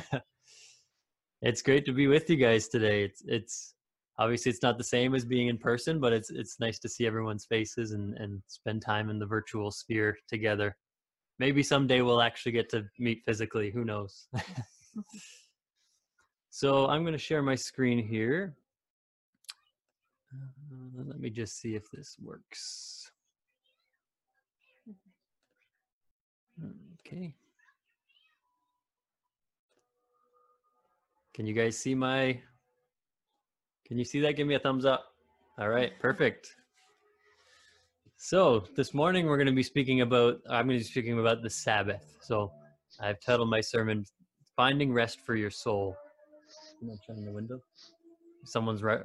it's great to be with you guys today. It's it's obviously it's not the same as being in person, but it's it's nice to see everyone's faces and and spend time in the virtual sphere together. Maybe someday we'll actually get to meet physically. Who knows? so I'm going to share my screen here. Uh, let me just see if this works. Okay. Can you guys see my, can you see that? Give me a thumbs up. All right, perfect. So this morning we're going to be speaking about, I'm going to be speaking about the Sabbath. So I've titled my sermon, Finding Rest for Your Soul. Turn the window. Someone's ri-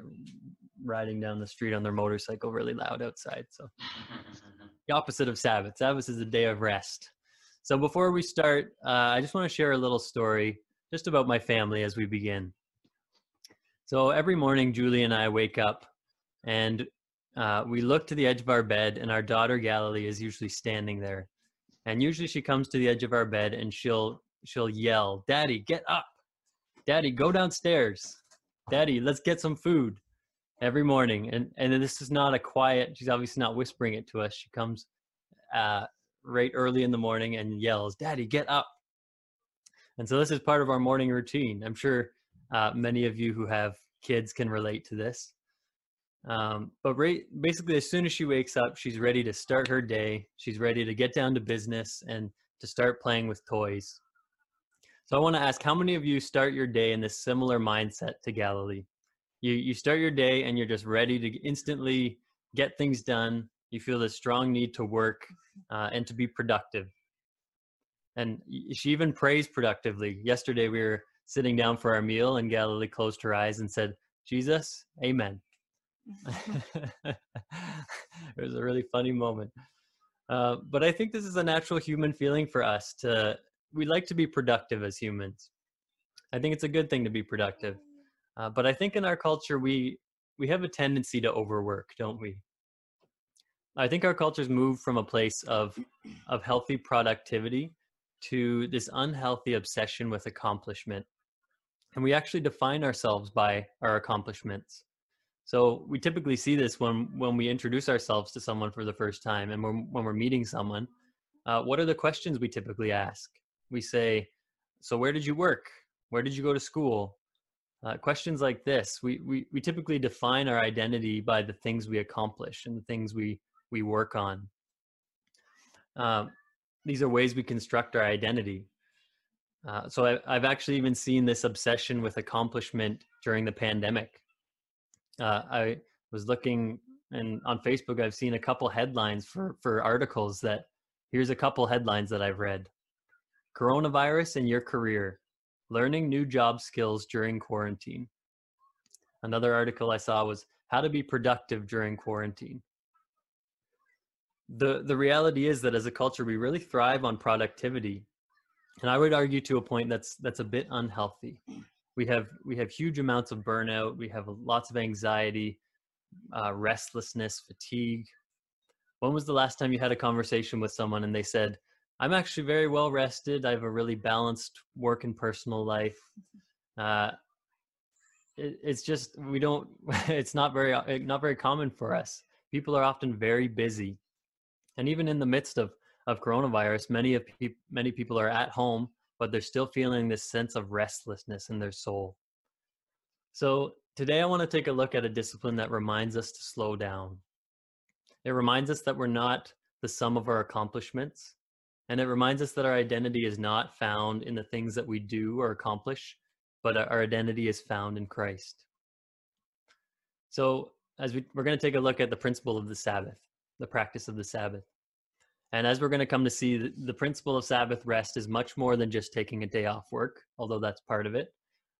riding down the street on their motorcycle really loud outside. So the opposite of Sabbath. Sabbath is a day of rest. So before we start, uh, I just want to share a little story just about my family as we begin. So every morning, Julie and I wake up and uh, we look to the edge of our bed, and our daughter Galilee is usually standing there. And usually she comes to the edge of our bed and she'll she'll yell, "Daddy, get up! Daddy, go downstairs! Daddy, let's get some food!" Every morning, and and this is not a quiet. She's obviously not whispering it to us. She comes uh, right early in the morning and yells, "Daddy, get up!" And so this is part of our morning routine. I'm sure uh, many of you who have kids can relate to this. Um, but basically, as soon as she wakes up, she's ready to start her day. She's ready to get down to business and to start playing with toys. So I want to ask, how many of you start your day in this similar mindset to Galilee? You you start your day and you're just ready to instantly get things done. You feel this strong need to work uh, and to be productive and she even prays productively. Yesterday we were sitting down for our meal, and Galilee closed her eyes and said, "Jesus, Amen." it was a really funny moment. Uh, but I think this is a natural human feeling for us to we like to be productive as humans. I think it's a good thing to be productive. Uh, but I think in our culture we we have a tendency to overwork, don't we? I think our cultures moved from a place of of healthy productivity to this unhealthy obsession with accomplishment. And we actually define ourselves by our accomplishments. So we typically see this when, when we introduce ourselves to someone for the first time and when, when we're meeting someone. Uh, what are the questions we typically ask? We say, So, where did you work? Where did you go to school? Uh, questions like this, we, we, we typically define our identity by the things we accomplish and the things we, we work on. Um, these are ways we construct our identity. Uh, so I, have actually even seen this obsession with accomplishment during the pandemic. Uh, I was looking and on Facebook, I've seen a couple headlines for for articles that. Here's a couple headlines that I've read: Coronavirus and your career, learning new job skills during quarantine. Another article I saw was how to be productive during quarantine the the reality is that as a culture we really thrive on productivity. And i would argue to a point that's that's a bit unhealthy. We have we have huge amounts of burnout. We have lots of anxiety uh, restlessness fatigue. When was the last time you had a conversation with someone and they said i'm actually very well rested. I have a really balanced work and personal life. Uh, it, it's just we don't it's not very not very common for us. People are often very busy and even in the midst of of coronavirus many of pe- many people are at home but they're still feeling this sense of restlessness in their soul. So today i want to take a look at a discipline that reminds us to slow down. It reminds us that we're not the sum of our accomplishments and it reminds us that our identity is not found in the things that we do or accomplish but our identity is found in christ. So as we, we're going to take a look at the principle of the sabbath the practice of the Sabbath. And as we're going to come to see, the, principle of Sabbath rest is much more than just taking a day off work, although that's part of it.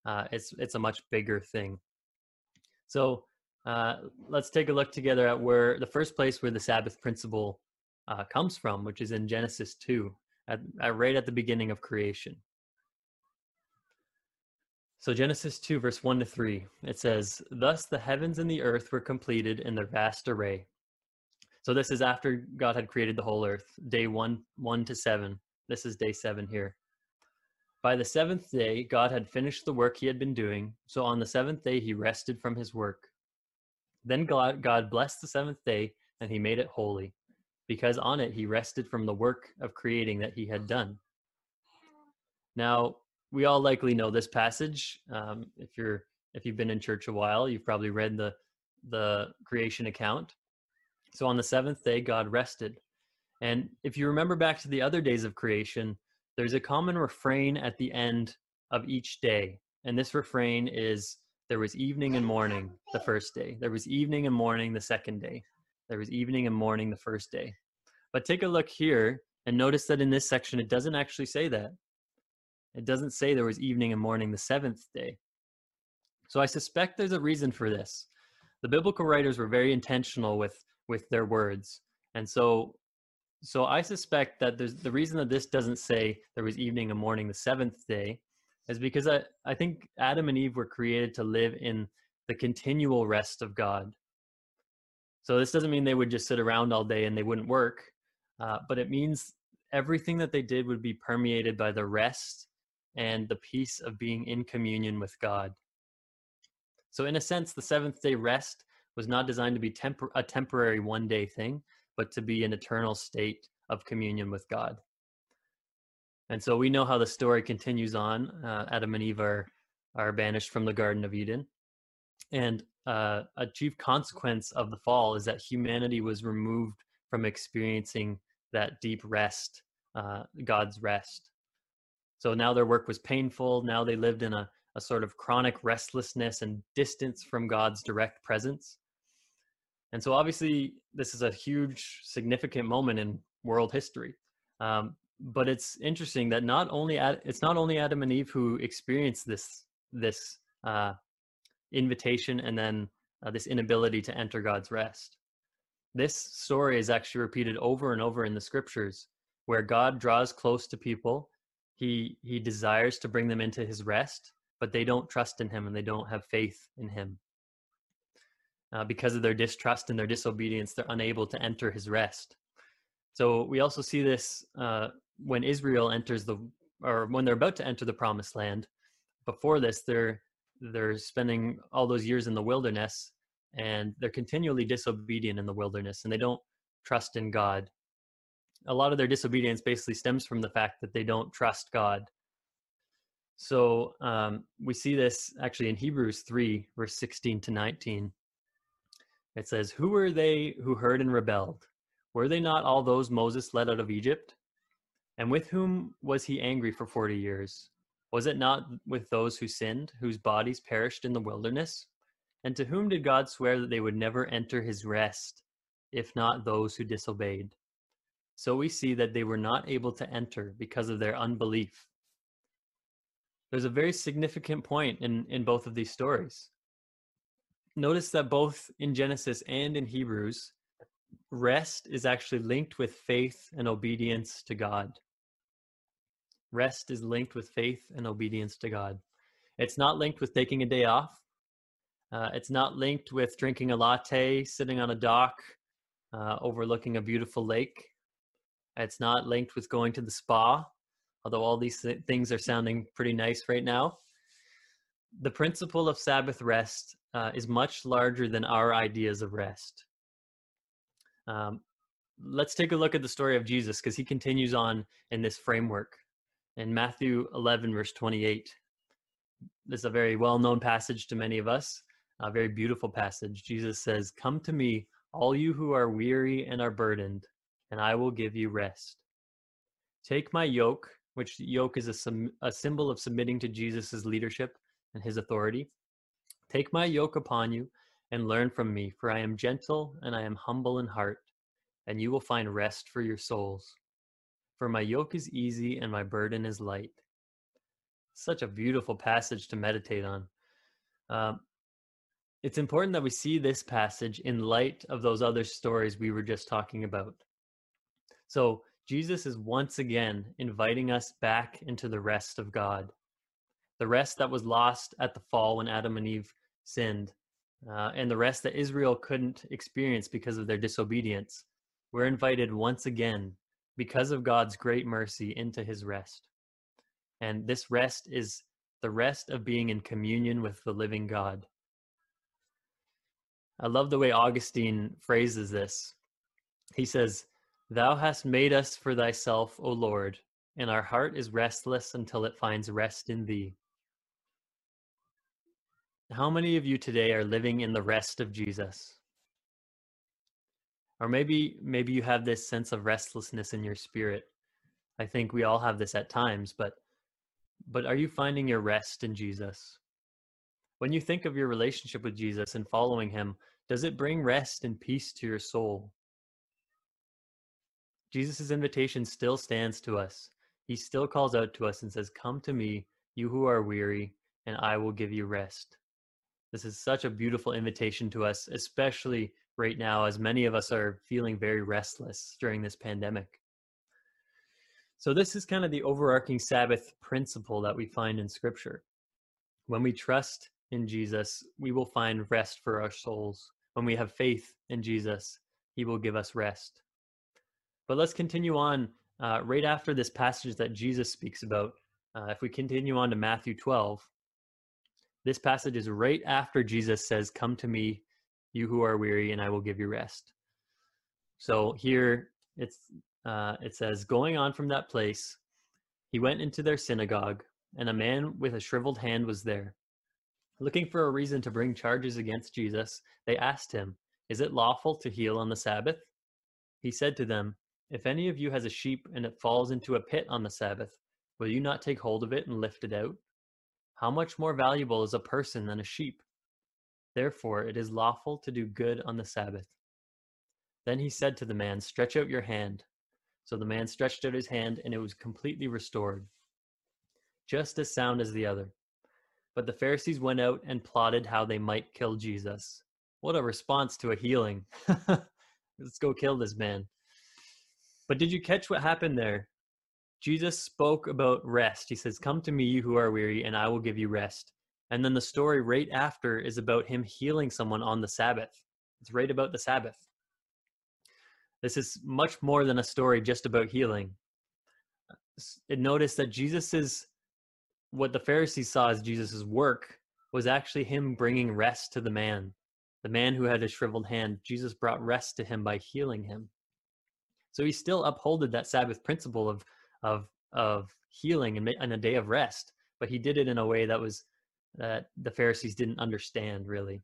Uh, it's it's a much bigger thing. So uh, let's take a look together at where the first place where the Sabbath principle uh, comes from, which is in Genesis two, at, at right at the beginning of creation. So Genesis 2, verse 1 to 3, it says, Thus the heavens and the earth were completed in their vast array. So this is after God had created the whole earth, day one, one to seven. This is day seven here. By the seventh day, God had finished the work he had been doing. So on the seventh day, he rested from his work. Then God, God blessed the seventh day, and he made it holy, because on it he rested from the work of creating that he had done. Now, we all likely know this passage. Um, if you're if you've been in church a while, you've probably read the the creation account. So on the seventh day, God rested. And if you remember back to the other days of creation, there's a common refrain at the end of each day. And this refrain is there was evening and morning the first day, there was evening and morning the second day, there was evening and morning the first day. But take a look here and notice that in this section, it doesn't actually say that. It doesn't say there was evening and morning the seventh day. So I suspect there's a reason for this. The biblical writers were very intentional with with their words. And so so I suspect that there's the reason that this doesn't say there was evening and morning the seventh day is because I, I think Adam and Eve were created to live in the continual rest of God. So this doesn't mean they would just sit around all day and they wouldn't work, uh, but it means everything that they did would be permeated by the rest and the peace of being in communion with God. So in a sense, the seventh day rest was not designed to be tempor- a temporary one day thing, but to be an eternal state of communion with God. And so we know how the story continues on. Uh, Adam and Eve are, are banished from the Garden of Eden. And uh, a chief consequence of the fall is that humanity was removed from experiencing that deep rest, uh, God's rest. So now their work was painful. Now they lived in a, a sort of chronic restlessness and distance from God's direct presence. And so, obviously, this is a huge, significant moment in world history. Um, but it's interesting that not only Ad, it's not only Adam and Eve who experienced this this uh, invitation and then uh, this inability to enter God's rest. This story is actually repeated over and over in the scriptures, where God draws close to people. He he desires to bring them into His rest, but they don't trust in Him and they don't have faith in Him uh, because of their distrust and their disobedience, they're unable to enter his rest. So we also see this uh, when Israel enters the, or when they're about to enter the promised land. Before this, they're they're spending all those years in the wilderness, and they're continually disobedient in the wilderness, and they don't trust in God. A lot of their disobedience basically stems from the fact that they don't trust God. So um, we see this actually in Hebrews 3, verse 16 to 19. It says, Who were they who heard and rebelled? Were they not all those Moses led out of Egypt? And with whom was he angry for forty years? Was it not with those who sinned, whose bodies perished in the wilderness? And to whom did God swear that they would never enter his rest, if not those who disobeyed? So we see that they were not able to enter because of their unbelief. There's a very significant point in, in both of these stories notice that both in Genesis and in Hebrews, rest is actually linked with faith and obedience to God. Rest is linked with faith and obedience to God. It's not linked with taking a day off. Uh, it's not linked with drinking a latte, sitting on a dock, uh, overlooking a beautiful lake. It's not linked with going to the spa, although all these th- things are sounding pretty nice right now. The principle of Sabbath rest uh, is much larger than our ideas of rest. Um, let's take a look at the story of Jesus because he continues on in this framework. In Matthew 11, verse 28, this is a very well known passage to many of us, a very beautiful passage. Jesus says, Come to me, all you who are weary and are burdened, and I will give you rest. Take my yoke, which yoke is a, a symbol of submitting to Jesus' leadership and his authority. Take my yoke upon you and learn from me, for I am gentle and I am humble in heart, and you will find rest for your souls. For my yoke is easy and my burden is light. Such a beautiful passage to meditate on. Um, it's important that we see this passage in light of those other stories we were just talking about. So, Jesus is once again inviting us back into the rest of God the rest that was lost at the fall when Adam and Eve sinned, uh, and the rest that Israel couldn't experience because of their disobedience. We're invited once again, because of God's great mercy, into his rest. And this rest is the rest of being in communion with the living God. I love the way Augustine phrases this. He says, Thou hast made us for thyself, O Lord, and our heart is restless until it finds rest in thee. How many of you today are living in the rest of Jesus? Or maybe maybe you have this sense of restlessness in your spirit. I think we all have this at times, but but are you finding your rest in Jesus? When you think of your relationship with Jesus and following him, does it bring rest and peace to your soul? Jesus' invitation still stands to us. He still calls out to us and says, Come to me, you who are weary, and I will give you rest. This is such a beautiful invitation to us, especially right now, as many of us are feeling very restless during this pandemic. So, this is kind of the overarching Sabbath principle that we find in Scripture. When we trust in Jesus, we will find rest for our souls. When we have faith in Jesus, He will give us rest. But let's continue on uh, right after this passage that Jesus speaks about. Uh, if we continue on to Matthew 12, this passage is right after Jesus says, Come to me, you who are weary, and I will give you rest. So here it's uh, it says, Going on from that place, he went into their synagogue, and a man with a shriveled hand was there. Looking for a reason to bring charges against Jesus, they asked him, Is it lawful to heal on the Sabbath? He said to them, If any of you has a sheep and it falls into a pit on the Sabbath, will you not take hold of it and lift it out? How much more valuable is a person than a sheep? Therefore, it is lawful to do good on the Sabbath. Then he said to the man, Stretch out your hand. So the man stretched out his hand, and it was completely restored, just as sound as the other. But the Pharisees went out and plotted how they might kill Jesus. What a response to a healing! Let's go kill this man. But did you catch what happened there? Jesus spoke about rest. He says, Come to me, you who are weary, and I will give you rest. And then the story right after is about him healing someone on the Sabbath. It's right about the Sabbath. This is much more than a story just about healing. Notice that Jesus is what the Pharisees saw as Jesus' work was actually him bringing rest to the man. The man who had a shriveled hand, Jesus brought rest to him by healing him. So he still upholded that Sabbath principle of of of healing and, and a day of rest, but he did it in a way that was that the Pharisees didn't understand really.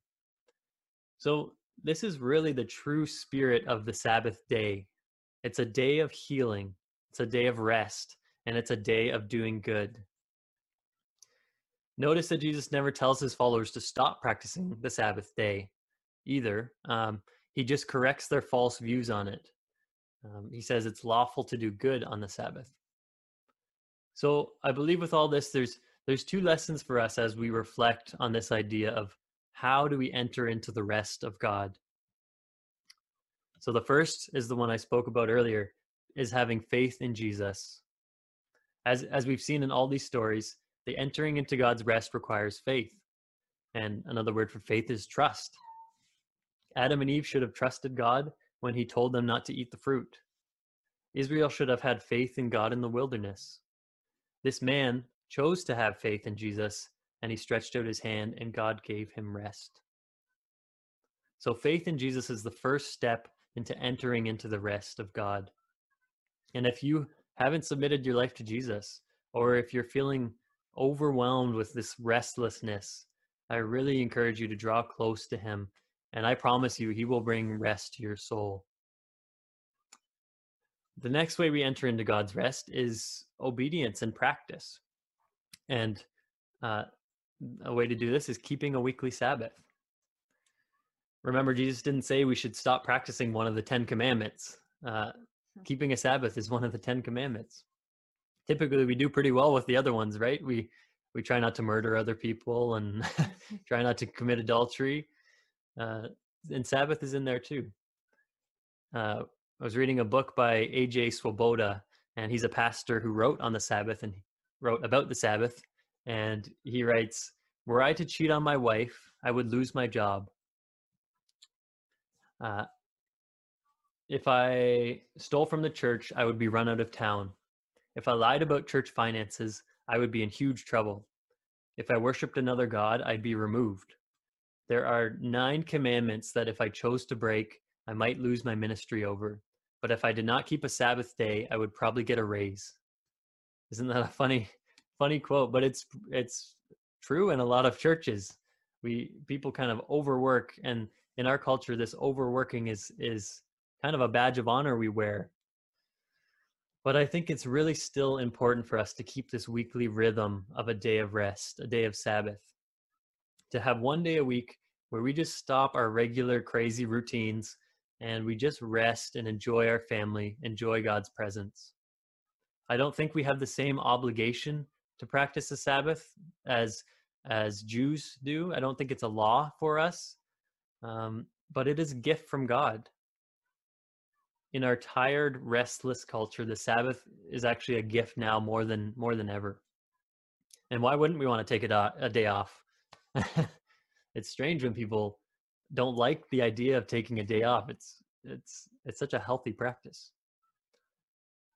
So this is really the true spirit of the Sabbath day. It's a day of healing, it's a day of rest, and it's a day of doing good. Notice that Jesus never tells his followers to stop practicing the Sabbath day either. Um, he just corrects their false views on it. Um, he says it's lawful to do good on the Sabbath. So I believe with all this, there's there's two lessons for us as we reflect on this idea of how do we enter into the rest of God? So the first is the one I spoke about earlier is having faith in Jesus. As as we've seen in all these stories, the entering into God's rest requires faith. And another word for faith is trust. Adam and Eve should have trusted God when he told them not to eat the fruit. Israel should have had faith in God in the wilderness. This man chose to have faith in Jesus and he stretched out his hand, and God gave him rest. So, faith in Jesus is the first step into entering into the rest of God. And if you haven't submitted your life to Jesus, or if you're feeling overwhelmed with this restlessness, I really encourage you to draw close to Him. And I promise you, He will bring rest to your soul. The next way we enter into God's rest is obedience and practice. And uh, a way to do this is keeping a weekly Sabbath. Remember, Jesus didn't say we should stop practicing one of the Ten Commandments. Uh, hmm. keeping a Sabbath is one of the Ten Commandments. Typically, we do pretty well with the other ones, right? We we try not to murder other people and try not to commit adultery. Uh, and Sabbath is in there too. Uh, I was reading a book by A.J. Swoboda, and he's a pastor who wrote on the Sabbath and wrote about the Sabbath. And he writes, Were I to cheat on my wife, I would lose my job. Uh, if I stole from the church, I would be run out of town. If I lied about church finances, I would be in huge trouble. If I worshiped another God, I'd be removed. There are nine commandments that if I chose to break, I might lose my ministry over. But if I did not keep a Sabbath day, I would probably get a raise. Isn't that a funny, funny quote? But it's it's true in a lot of churches. We people kind of overwork, and in our culture, this overworking is is kind of a badge of honor we wear. But I think it's really still important for us to keep this weekly rhythm of a day of rest, a day of Sabbath, to have one day a week where we just stop our regular crazy routines and we just rest and enjoy our family, enjoy God's presence. I don't think we have the same obligation to practice the Sabbath as as Jews do. I don't think it's a law for us, um, but it is a gift from God in our tired, restless culture, the Sabbath is actually a gift now more than more than ever. And why wouldn't we want to take a, a day off? it's strange when people don't like the idea of taking a day off. It's it's it's such a healthy practice.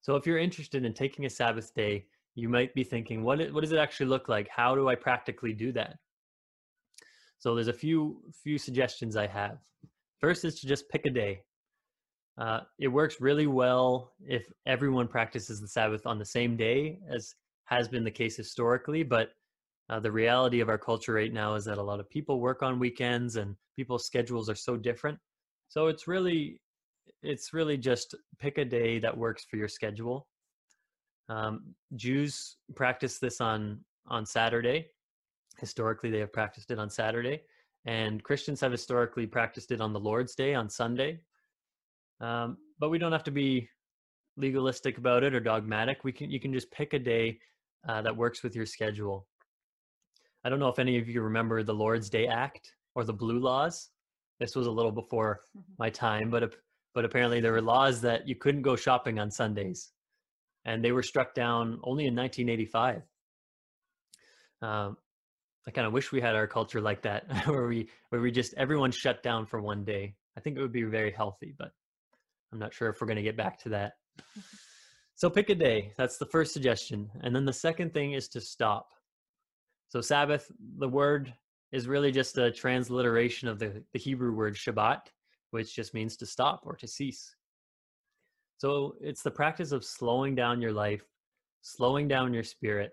So if you're interested in taking a Sabbath day, you might be thinking, what what does it actually look like? How do I practically do that? So there's a few few suggestions I have. First is to just pick a day. Uh, it works really well if everyone practices the Sabbath on the same day, as has been the case historically. But uh, the reality of our culture right now is that a lot of people work on weekends, and people's schedules are so different. So it's really, it's really just pick a day that works for your schedule. Um, Jews practice this on on Saturday. Historically, they have practiced it on Saturday, and Christians have historically practiced it on the Lord's Day on Sunday. Um, but we don't have to be legalistic about it or dogmatic. We can you can just pick a day uh, that works with your schedule. I don't know if any of you remember the Lord's Day Act or the Blue Laws. This was a little before mm-hmm. my time, but but apparently there were laws that you couldn't go shopping on Sundays, and they were struck down only in 1985. Um, I kind of wish we had our culture like that, where we where we just everyone shut down for one day. I think it would be very healthy, but I'm not sure if we're going to get back to that. So pick a day. That's the first suggestion. And then the second thing is to stop. So Sabbath, the word is really just a transliteration of the, the Hebrew word Shabbat, which just means to stop or to cease. So it's the practice of slowing down your life, slowing down your spirit.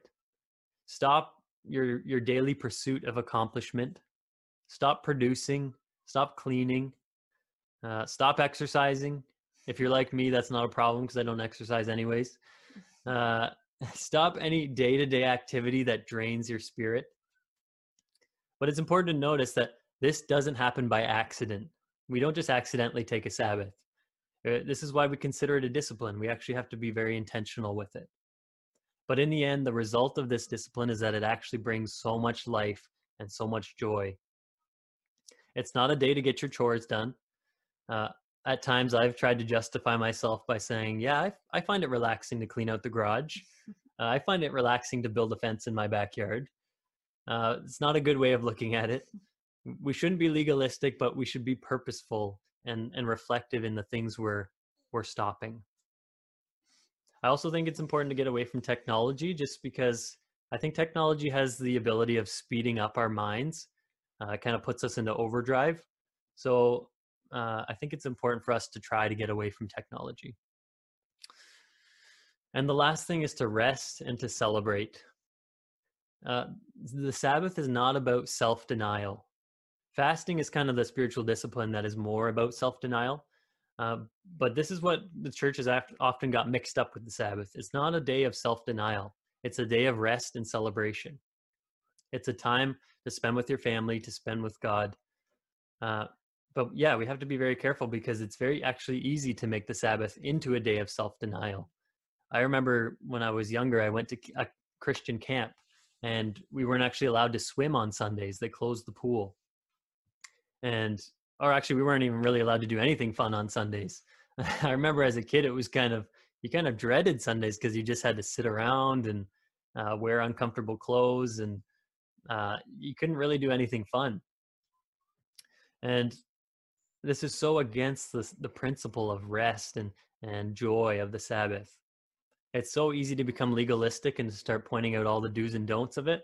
Stop your your daily pursuit of accomplishment. Stop producing, stop cleaning, uh, stop exercising, if you're like me, that's not a problem because I don't exercise anyways. Uh, stop any day to day activity that drains your spirit. But it's important to notice that this doesn't happen by accident. We don't just accidentally take a Sabbath. Uh, this is why we consider it a discipline. We actually have to be very intentional with it. But in the end, the result of this discipline is that it actually brings so much life and so much joy. It's not a day to get your chores done. Uh, at times I've tried to justify myself by saying, yeah, I, I find it relaxing to clean out the garage. Uh, I find it relaxing to build a fence in my backyard. Uh, it's not a good way of looking at it. We shouldn't be legalistic, but we should be purposeful and, and reflective in the things we're, we're stopping. I also think it's important to get away from technology just because I think technology has the ability of speeding up our minds. Uh, it kind of puts us into overdrive. So uh, I think it's important for us to try to get away from technology. And the last thing is to rest and to celebrate. Uh, the Sabbath is not about self denial. Fasting is kind of the spiritual discipline that is more about self denial. Uh, but this is what the church has often got mixed up with the Sabbath. It's not a day of self denial, it's a day of rest and celebration. It's a time to spend with your family, to spend with God. Uh, but yeah, we have to be very careful because it's very actually easy to make the Sabbath into a day of self denial. I remember when I was younger, I went to a Christian camp and we weren't actually allowed to swim on Sundays. They closed the pool. And, or actually, we weren't even really allowed to do anything fun on Sundays. I remember as a kid, it was kind of, you kind of dreaded Sundays because you just had to sit around and uh, wear uncomfortable clothes and uh, you couldn't really do anything fun. And this is so against the, the principle of rest and, and joy of the Sabbath. it's so easy to become legalistic and to start pointing out all the do's and don'ts of it.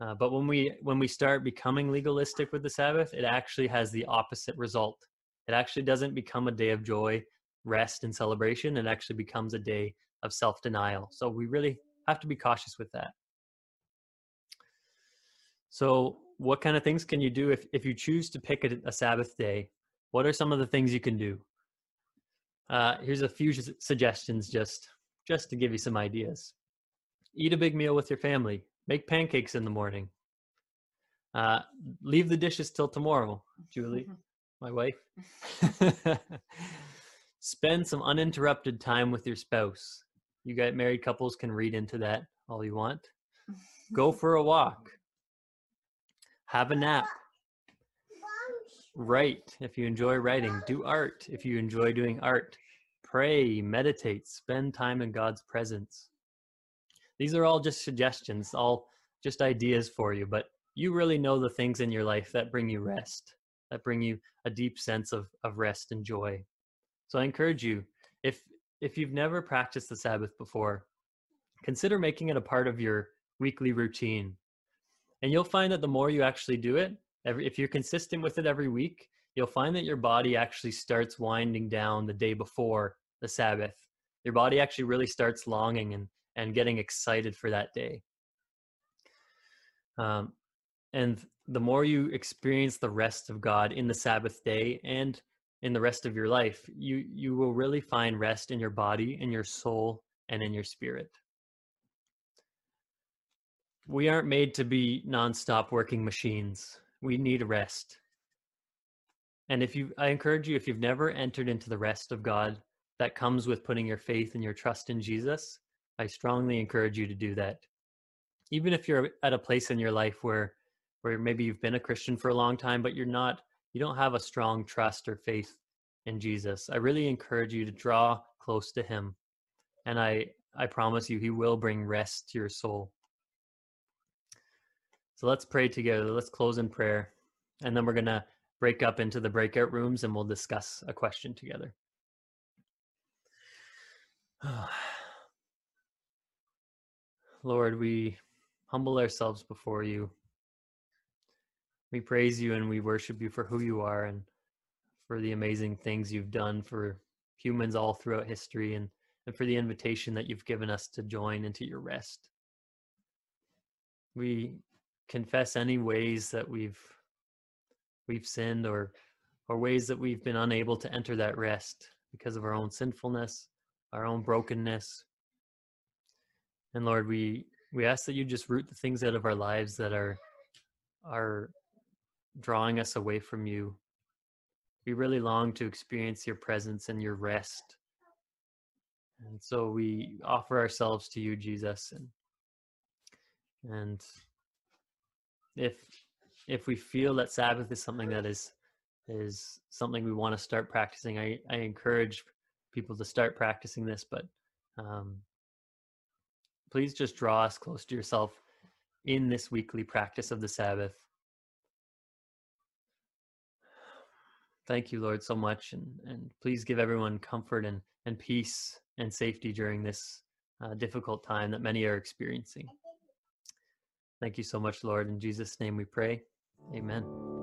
Uh, but when we when we start becoming legalistic with the Sabbath, it actually has the opposite result. It actually doesn't become a day of joy, rest, and celebration. It actually becomes a day of self denial. So we really have to be cautious with that. So, what kind of things can you do if, if you choose to pick a, a Sabbath day? What are some of the things you can do? Uh, here's a few suggestions just just to give you some ideas. Eat a big meal with your family. Make pancakes in the morning. Uh, leave the dishes till tomorrow, Julie, my wife. Spend some uninterrupted time with your spouse. You got married couples can read into that all you want. Go for a walk. Have a nap. Write if you enjoy writing. Do art if you enjoy doing art. Pray, meditate, spend time in God's presence. These are all just suggestions, all just ideas for you, but you really know the things in your life that bring you rest, that bring you a deep sense of, of rest and joy. So I encourage you, if if you've never practiced the Sabbath before, consider making it a part of your weekly routine. And you'll find that the more you actually do it, every, if you're consistent with it every week, you'll find that your body actually starts winding down the day before the Sabbath. Your body actually really starts longing and, and getting excited for that day. Um, and the more you experience the rest of God in the Sabbath day and in the rest of your life, you you will really find rest in your body, in your soul, and in your spirit. We aren't made to be nonstop working machines. We need rest. And if you I encourage you if you've never entered into the rest of God that comes with putting your faith and your trust in Jesus, I strongly encourage you to do that. Even if you're at a place in your life where where maybe you've been a Christian for a long time but you're not you don't have a strong trust or faith in Jesus, I really encourage you to draw close to him. And I I promise you he will bring rest to your soul. So let's pray together. Let's close in prayer. And then we're going to break up into the breakout rooms and we'll discuss a question together. Lord, we humble ourselves before you. We praise you and we worship you for who you are and for the amazing things you've done for humans all throughout history and, and for the invitation that you've given us to join into your rest. We confess any ways that we've we've sinned or or ways that we've been unable to enter that rest because of our own sinfulness, our own brokenness. And Lord, we we ask that you just root the things out of our lives that are are drawing us away from you. We really long to experience your presence and your rest. And so we offer ourselves to you, Jesus. And and if if we feel that Sabbath is something that is is something we want to start practicing, I, I encourage people to start practicing this, but um, please just draw us close to yourself in this weekly practice of the Sabbath. Thank you, Lord, so much. And, and please give everyone comfort and, and peace and safety during this uh, difficult time that many are experiencing. Thank you so much, Lord. In Jesus' name we pray. Amen.